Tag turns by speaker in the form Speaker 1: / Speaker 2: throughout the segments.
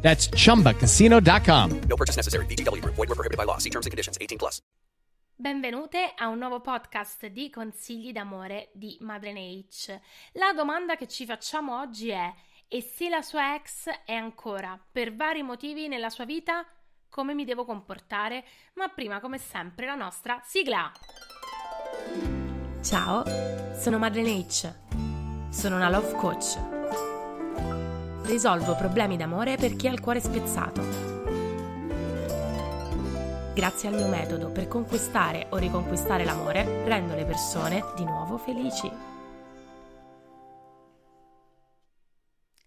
Speaker 1: That's chumbacasino.com.
Speaker 2: No purchase necessary. VGW Group. Void were prohibited by law. See terms and conditions. 18 plus.
Speaker 3: Benvenute a un nuovo podcast di consigli d'amore di Madeleine H. La domanda che ci facciamo oggi è: e se la sua ex è ancora, per vari motivi, nella sua vita, come mi devo comportare? Ma prima, come sempre, la nostra sigla. Ciao, sono Madeleine H. Sono una love coach risolvo problemi d'amore per chi ha il cuore spezzato. Grazie al mio metodo per conquistare o riconquistare l'amore, rendo le persone di nuovo felici.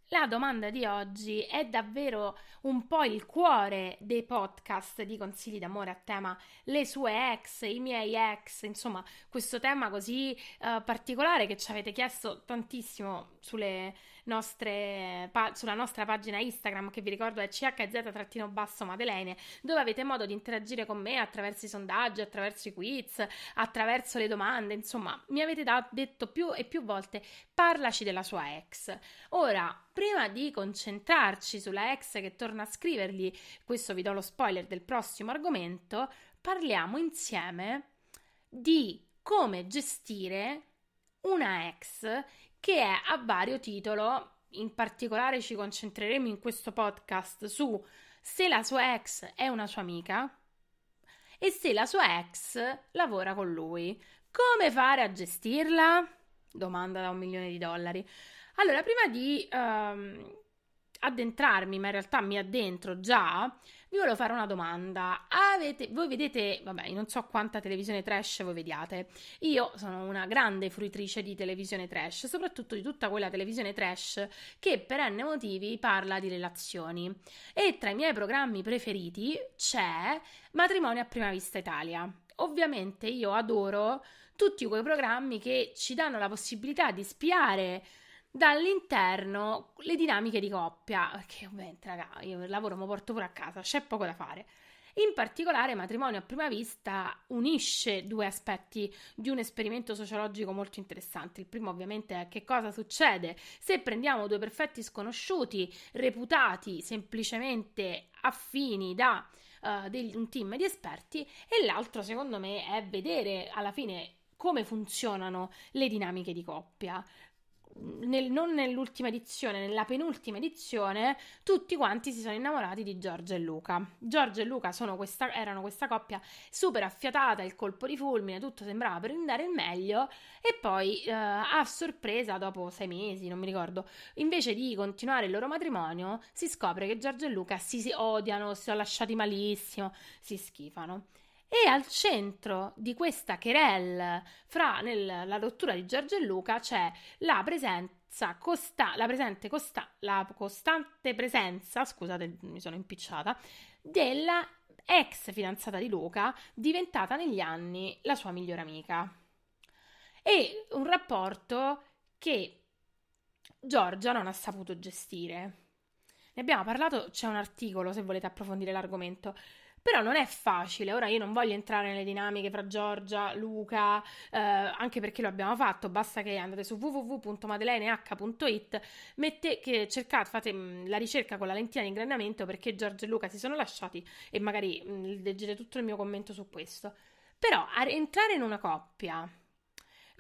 Speaker 3: La domanda di oggi è davvero un po' il cuore dei podcast di consigli d'amore a tema le sue ex, i miei ex, insomma, questo tema così uh, particolare che ci avete chiesto tantissimo sulle nostre, pa- sulla nostra pagina Instagram, che vi ricordo è chz-madeleine, dove avete modo di interagire con me attraverso i sondaggi, attraverso i quiz, attraverso le domande, insomma, mi avete da- detto più e più volte parlaci della sua ex. Ora, prima di concentrarci sulla ex che torna a scrivergli, questo vi do lo spoiler del prossimo argomento, parliamo insieme di come gestire una ex che è a vario titolo, in particolare ci concentreremo in questo podcast su se la sua ex è una sua amica e se la sua ex lavora con lui. Come fare a gestirla? Domanda da un milione di dollari. Allora, prima di um, addentrarmi, ma in realtà mi addentro già, vi volevo fare una domanda. Avete, voi vedete, vabbè, non so quanta televisione trash voi vediate. Io sono una grande fruitrice di televisione trash, soprattutto di tutta quella televisione trash che per n motivi parla di relazioni. E tra i miei programmi preferiti c'è Matrimonio a prima vista Italia. Ovviamente io adoro tutti quei programmi che ci danno la possibilità di spiare dall'interno le dinamiche di coppia, perché ovviamente raga, io il lavoro mi porto pure a casa, c'è poco da fare. In particolare, matrimonio a prima vista unisce due aspetti di un esperimento sociologico molto interessante. Il primo, ovviamente, è che cosa succede se prendiamo due perfetti sconosciuti, reputati semplicemente affini da uh, degli, un team di esperti, e l'altro, secondo me, è vedere alla fine come funzionano le dinamiche di coppia nel, non nell'ultima edizione, nella penultima edizione, tutti quanti si sono innamorati di Giorgia e Luca. Giorgia e Luca questa, erano questa coppia super affiatata, il colpo di fulmine, tutto sembrava per andare il meglio, e poi eh, a sorpresa, dopo sei mesi, non mi ricordo, invece di continuare il loro matrimonio, si scopre che Giorgia e Luca si, si odiano, si sono lasciati malissimo, si schifano. E al centro di questa querelle fra nella rottura di Giorgio e Luca c'è la presenza costa- la, costa- la costante presenza, scusate, mi sono impicciata, della ex fidanzata di Luca, diventata negli anni la sua migliore amica. E un rapporto che Giorgia non ha saputo gestire. Ne abbiamo parlato, c'è un articolo se volete approfondire l'argomento. Però non è facile, ora io non voglio entrare nelle dinamiche fra Giorgia, Luca, eh, anche perché lo abbiamo fatto, basta che andate su www.madeleineh.it, mette, che cercate, fate mh, la ricerca con la lentina di ingrandimento perché Giorgia e Luca si sono lasciati e magari mh, leggete tutto il mio commento su questo. Però entrare in una coppia,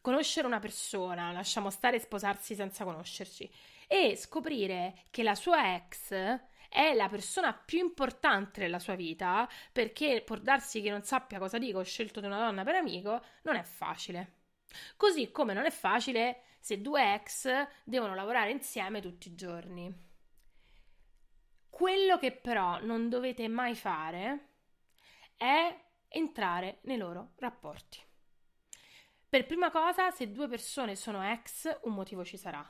Speaker 3: conoscere una persona, lasciamo stare sposarsi senza conoscerci, e scoprire che la sua ex è la persona più importante della sua vita, perché può darsi che non sappia cosa dico, ho scelto di una donna per amico, non è facile. Così come non è facile se due ex devono lavorare insieme tutti i giorni. Quello che però non dovete mai fare è entrare nei loro rapporti. Per prima cosa, se due persone sono ex, un motivo ci sarà.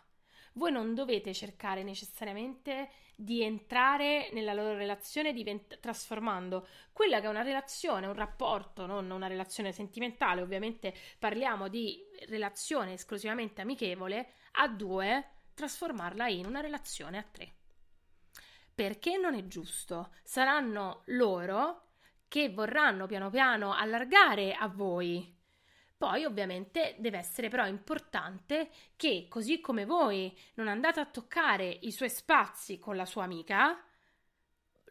Speaker 3: Voi non dovete cercare necessariamente di entrare nella loro relazione divent- trasformando quella che è una relazione, un rapporto, non una relazione sentimentale, ovviamente parliamo di relazione esclusivamente amichevole, a due, trasformarla in una relazione a tre. Perché non è giusto? Saranno loro che vorranno piano piano allargare a voi poi ovviamente deve essere però importante che così come voi non andate a toccare i suoi spazi con la sua amica,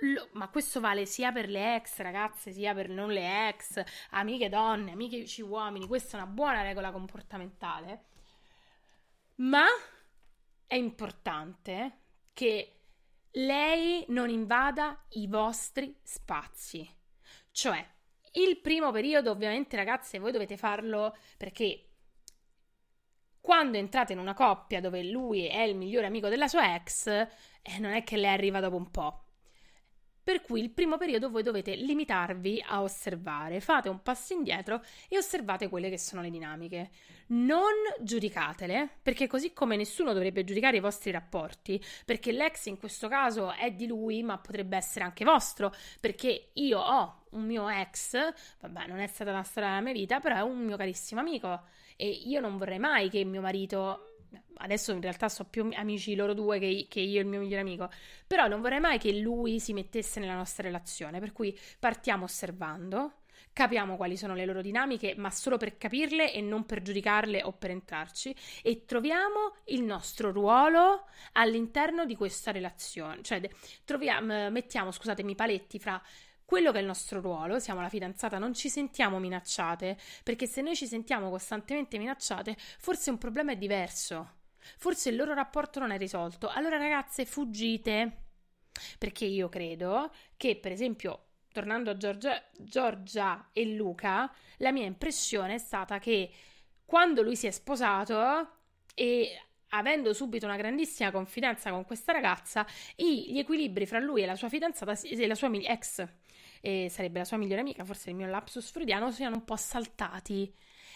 Speaker 3: lo, ma questo vale sia per le ex ragazze, sia per non le ex, amiche donne, amiche uomini, questa è una buona regola comportamentale. Ma è importante che lei non invada i vostri spazi. Cioè, il primo periodo, ovviamente, ragazze, voi dovete farlo perché quando entrate in una coppia dove lui è il migliore amico della sua ex, eh, non è che lei arriva dopo un po'. Per cui il primo periodo voi dovete limitarvi a osservare, fate un passo indietro e osservate quelle che sono le dinamiche. Non giudicatele, perché così come nessuno dovrebbe giudicare i vostri rapporti, perché l'ex in questo caso è di lui, ma potrebbe essere anche vostro, perché io ho un mio ex, vabbè, non è stata una storia della mia vita, però è un mio carissimo amico e io non vorrei mai che mio marito adesso in realtà sono più amici loro due che, che, io e il mio migliore amico, però non vorrei mai che lui si mettesse nella nostra relazione, per cui partiamo osservando, capiamo quali sono le loro dinamiche, ma solo per capirle e non per giudicarle o per entrarci, e troviamo il nostro ruolo all'interno di questa relazione, cioè troviamo, mettiamo, scusatemi, paletti fra quello che è il nostro ruolo, siamo la fidanzata, non ci sentiamo minacciate, perché se noi ci sentiamo costantemente minacciate, forse un problema è diverso. Forse il loro rapporto non è risolto. Allora ragazze, fuggite. Perché io credo che, per esempio, tornando a Giorgia, Giorgia e Luca, la mia impressione è stata che quando lui si è sposato e avendo subito una grandissima confidenza con questa ragazza, gli equilibri fra lui e la sua fidanzata e la sua ex e sarebbe la sua migliore amica, forse il mio lapsus freudiano, siano un po' saltati.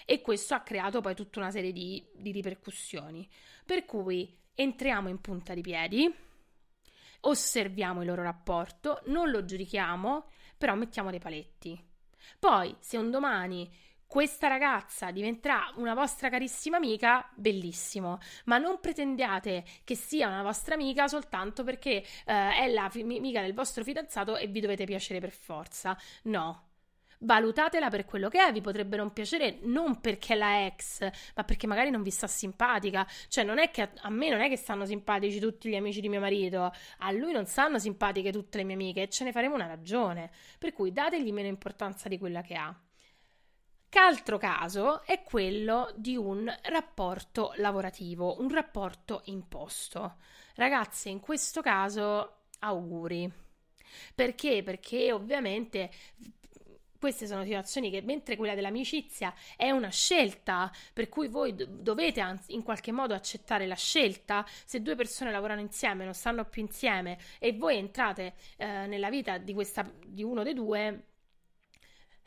Speaker 3: E questo ha creato poi tutta una serie di, di ripercussioni. Per cui entriamo in punta di piedi, osserviamo il loro rapporto, non lo giudichiamo, però mettiamo dei paletti. Poi, se un domani questa ragazza diventerà una vostra carissima amica, bellissimo, ma non pretendiate che sia una vostra amica soltanto perché eh, è la amica del vostro fidanzato e vi dovete piacere per forza. No. Valutatela per quello che è, vi potrebbe non piacere non perché è la ex, ma perché magari non vi sta simpatica. Cioè, non è che a, a me non è che stanno simpatici tutti gli amici di mio marito, a lui non stanno simpatiche tutte le mie amiche e ce ne faremo una ragione. Per cui dategli meno importanza di quella che ha. Altro caso è quello di un rapporto lavorativo, un rapporto imposto. Ragazze, in questo caso auguri. Perché? Perché ovviamente queste sono situazioni che mentre quella dell'amicizia è una scelta, per cui voi dovete in qualche modo accettare la scelta, se due persone lavorano insieme, non stanno più insieme e voi entrate eh, nella vita di, questa, di uno dei due,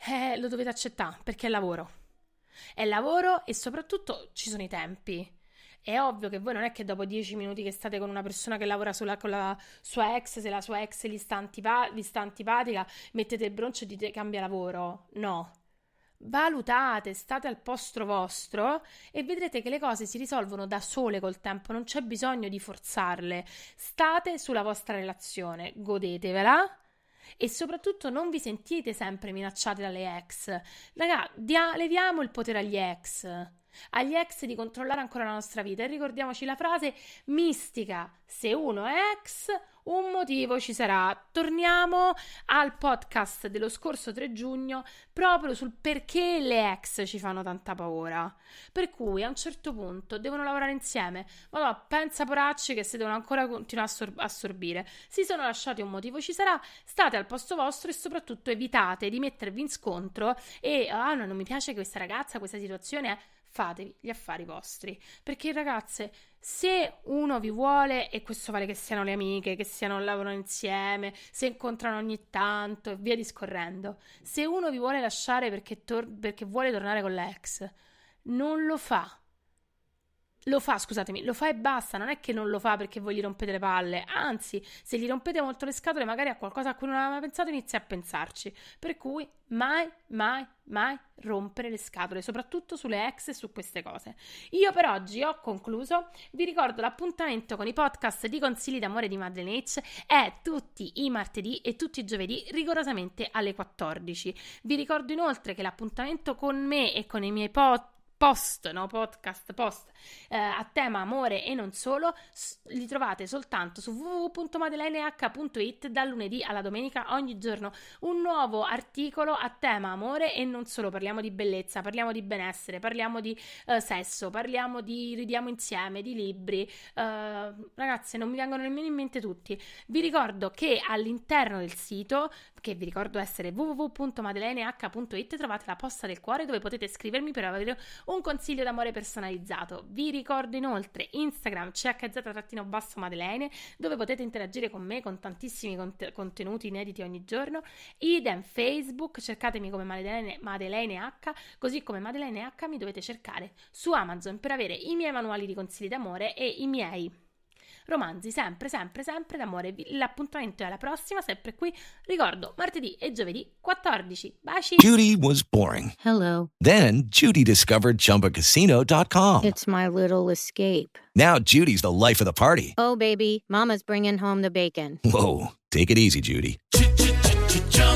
Speaker 3: eh, lo dovete accettare perché è lavoro. È lavoro e soprattutto ci sono i tempi. È ovvio che voi non è che dopo dieci minuti che state con una persona che lavora sulla, con la sua ex, se la sua ex gli sta, antipa- gli sta antipatica, mettete il broncio e dite cambia lavoro. No. Valutate, state al posto vostro e vedrete che le cose si risolvono da sole col tempo, non c'è bisogno di forzarle. State sulla vostra relazione, godetevela e soprattutto non vi sentite sempre minacciate dalle ex. Raga, dia- leviamo il potere agli ex. Agli ex di controllare ancora la nostra vita e ricordiamoci la frase mistica: se uno è ex, un motivo ci sarà. Torniamo al podcast dello scorso 3 giugno proprio sul perché le ex ci fanno tanta paura. Per cui a un certo punto devono lavorare insieme. Ma no, pensa poracci che si devono ancora continuare a assor- assorbire. Si sono lasciati un motivo ci sarà, state al posto vostro e soprattutto evitate di mettervi in scontro e ah no, non mi piace questa ragazza, questa situazione è fatevi gli affari vostri. Perché ragazze, se uno vi vuole, e questo vale che siano le amiche, che siano lavorano insieme, se incontrano ogni tanto e via discorrendo, se uno vi vuole lasciare perché, tor- perché vuole tornare con l'ex, non lo fa. Lo fa, scusatemi, lo fa e basta, non è che non lo fa perché voi gli rompete le palle, anzi, se gli rompete molto le scatole, magari a qualcosa a cui non aveva mai pensato, inizia a pensarci. Per cui mai, mai, mai rompere le scatole, soprattutto sulle ex e su queste cose. Io per oggi ho concluso, vi ricordo l'appuntamento con i podcast di consigli d'amore di Madeleine H è tutti i martedì e tutti i giovedì rigorosamente alle 14. Vi ricordo inoltre che l'appuntamento con me e con i miei podcast post, no? Podcast, post eh, a tema amore e non solo, li trovate soltanto su www.madeleineH.it dal lunedì alla domenica, ogni giorno. Un nuovo articolo a tema amore e non solo, parliamo di bellezza, parliamo di benessere, parliamo di eh, sesso, parliamo di ridiamo insieme, di libri, eh, ragazze non mi vengono nemmeno in mente tutti. Vi ricordo che all'interno del sito, che vi ricordo essere www.madeleineH.it, trovate la posta del cuore dove potete scrivermi per avere un consiglio d'amore personalizzato. Vi ricordo inoltre Instagram chz-madeleine dove potete interagire con me con tantissimi cont- contenuti inediti ogni giorno. Idem Facebook, cercatemi come Madeleine, Madeleine H, così come Madeleine H mi dovete cercare su Amazon per avere i miei manuali di consigli d'amore e i miei romanzi sempre, sempre, sempre d'amore. L'appuntamento è alla prossima, sempre qui. Ricordo, martedì e giovedì 14. Baci!
Speaker 4: Judy was boring.
Speaker 5: Hello.
Speaker 4: Then Judy discovered ChumbaCasino.com.
Speaker 5: It's my little escape.
Speaker 4: Now Judy's the life of the party.
Speaker 5: Oh, baby, Mama's bringing home the bacon.
Speaker 4: Whoa, take it easy, Judy.